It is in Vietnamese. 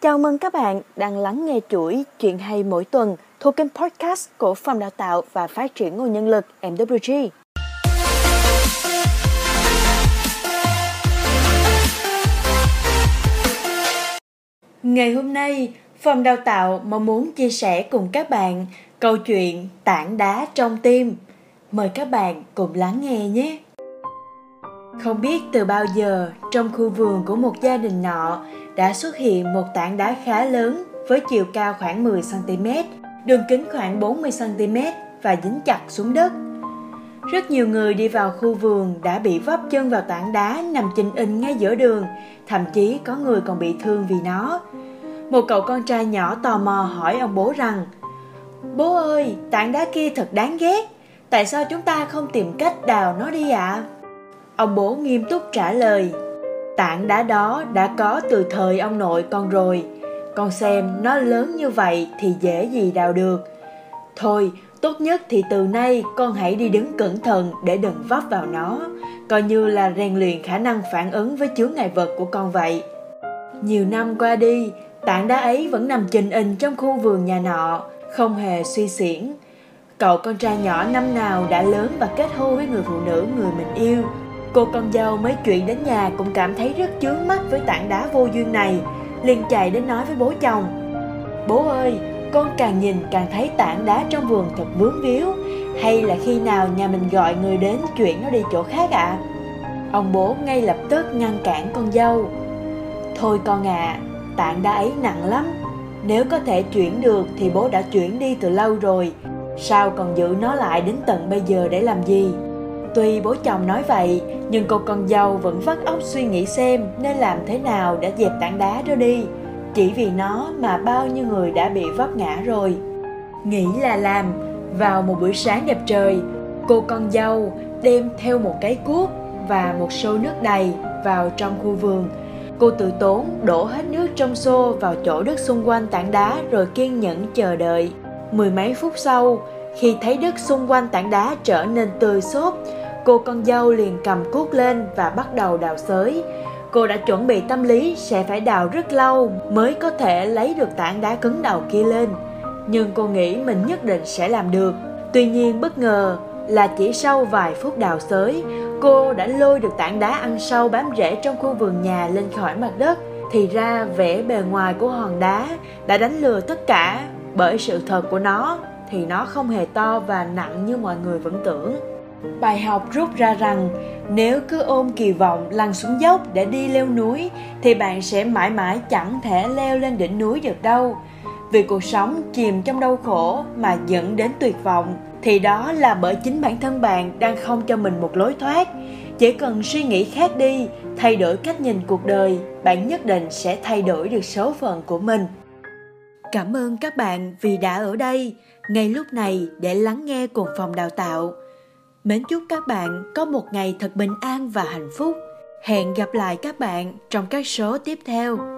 Chào mừng các bạn đang lắng nghe chuỗi chuyện hay mỗi tuần thuộc kênh podcast của Phòng Đào tạo và Phát triển nguồn nhân lực MWG. Ngày hôm nay, Phòng Đào tạo mong muốn chia sẻ cùng các bạn câu chuyện tảng đá trong tim. Mời các bạn cùng lắng nghe nhé. Không biết từ bao giờ trong khu vườn của một gia đình nọ đã xuất hiện một tảng đá khá lớn với chiều cao khoảng 10 cm, đường kính khoảng 40 cm và dính chặt xuống đất. Rất nhiều người đi vào khu vườn đã bị vấp chân vào tảng đá nằm chình in ngay giữa đường, thậm chí có người còn bị thương vì nó. Một cậu con trai nhỏ tò mò hỏi ông bố rằng Bố ơi, tảng đá kia thật đáng ghét, tại sao chúng ta không tìm cách đào nó đi ạ? À? Ông bố nghiêm túc trả lời, Tảng đá đó đã có từ thời ông nội con rồi. Con xem nó lớn như vậy thì dễ gì đào được. Thôi, tốt nhất thì từ nay con hãy đi đứng cẩn thận để đừng vấp vào nó. Coi như là rèn luyện khả năng phản ứng với chướng ngại vật của con vậy. Nhiều năm qua đi, Tảng đá ấy vẫn nằm trình in trong khu vườn nhà nọ, Không hề suy xiển Cậu con trai nhỏ năm nào đã lớn và kết hôn với người phụ nữ người mình yêu. Cô con dâu mới chuyện đến nhà cũng cảm thấy rất chướng mắt với tảng đá vô duyên này liền chạy đến nói với bố chồng Bố ơi, con càng nhìn càng thấy tảng đá trong vườn thật vướng víu Hay là khi nào nhà mình gọi người đến chuyển nó đi chỗ khác ạ? À? Ông bố ngay lập tức ngăn cản con dâu Thôi con ạ, à, tảng đá ấy nặng lắm Nếu có thể chuyển được thì bố đã chuyển đi từ lâu rồi Sao còn giữ nó lại đến tận bây giờ để làm gì? Tuy bố chồng nói vậy, nhưng cô con dâu vẫn vắt óc suy nghĩ xem nên làm thế nào để dẹp tảng đá đó đi. Chỉ vì nó mà bao nhiêu người đã bị vấp ngã rồi. Nghĩ là làm, vào một buổi sáng đẹp trời, cô con dâu đem theo một cái cuốc và một xô nước đầy vào trong khu vườn. Cô tự tốn đổ hết nước trong xô vào chỗ đất xung quanh tảng đá rồi kiên nhẫn chờ đợi. Mười mấy phút sau, khi thấy đất xung quanh tảng đá trở nên tươi xốp, cô con dâu liền cầm cuốc lên và bắt đầu đào xới. Cô đã chuẩn bị tâm lý sẽ phải đào rất lâu mới có thể lấy được tảng đá cứng đầu kia lên. Nhưng cô nghĩ mình nhất định sẽ làm được. Tuy nhiên bất ngờ là chỉ sau vài phút đào xới, cô đã lôi được tảng đá ăn sâu bám rễ trong khu vườn nhà lên khỏi mặt đất. Thì ra vẻ bề ngoài của hòn đá đã đánh lừa tất cả bởi sự thật của nó thì nó không hề to và nặng như mọi người vẫn tưởng. Bài học rút ra rằng nếu cứ ôm kỳ vọng lăn xuống dốc để đi leo núi thì bạn sẽ mãi mãi chẳng thể leo lên đỉnh núi được đâu. Vì cuộc sống chìm trong đau khổ mà dẫn đến tuyệt vọng thì đó là bởi chính bản thân bạn đang không cho mình một lối thoát. Chỉ cần suy nghĩ khác đi, thay đổi cách nhìn cuộc đời, bạn nhất định sẽ thay đổi được số phận của mình. Cảm ơn các bạn vì đã ở đây ngay lúc này, để lắng nghe cùng phòng đào tạo. Mến chúc các bạn có một ngày thật bình an và hạnh phúc. Hẹn gặp lại các bạn trong các số tiếp theo.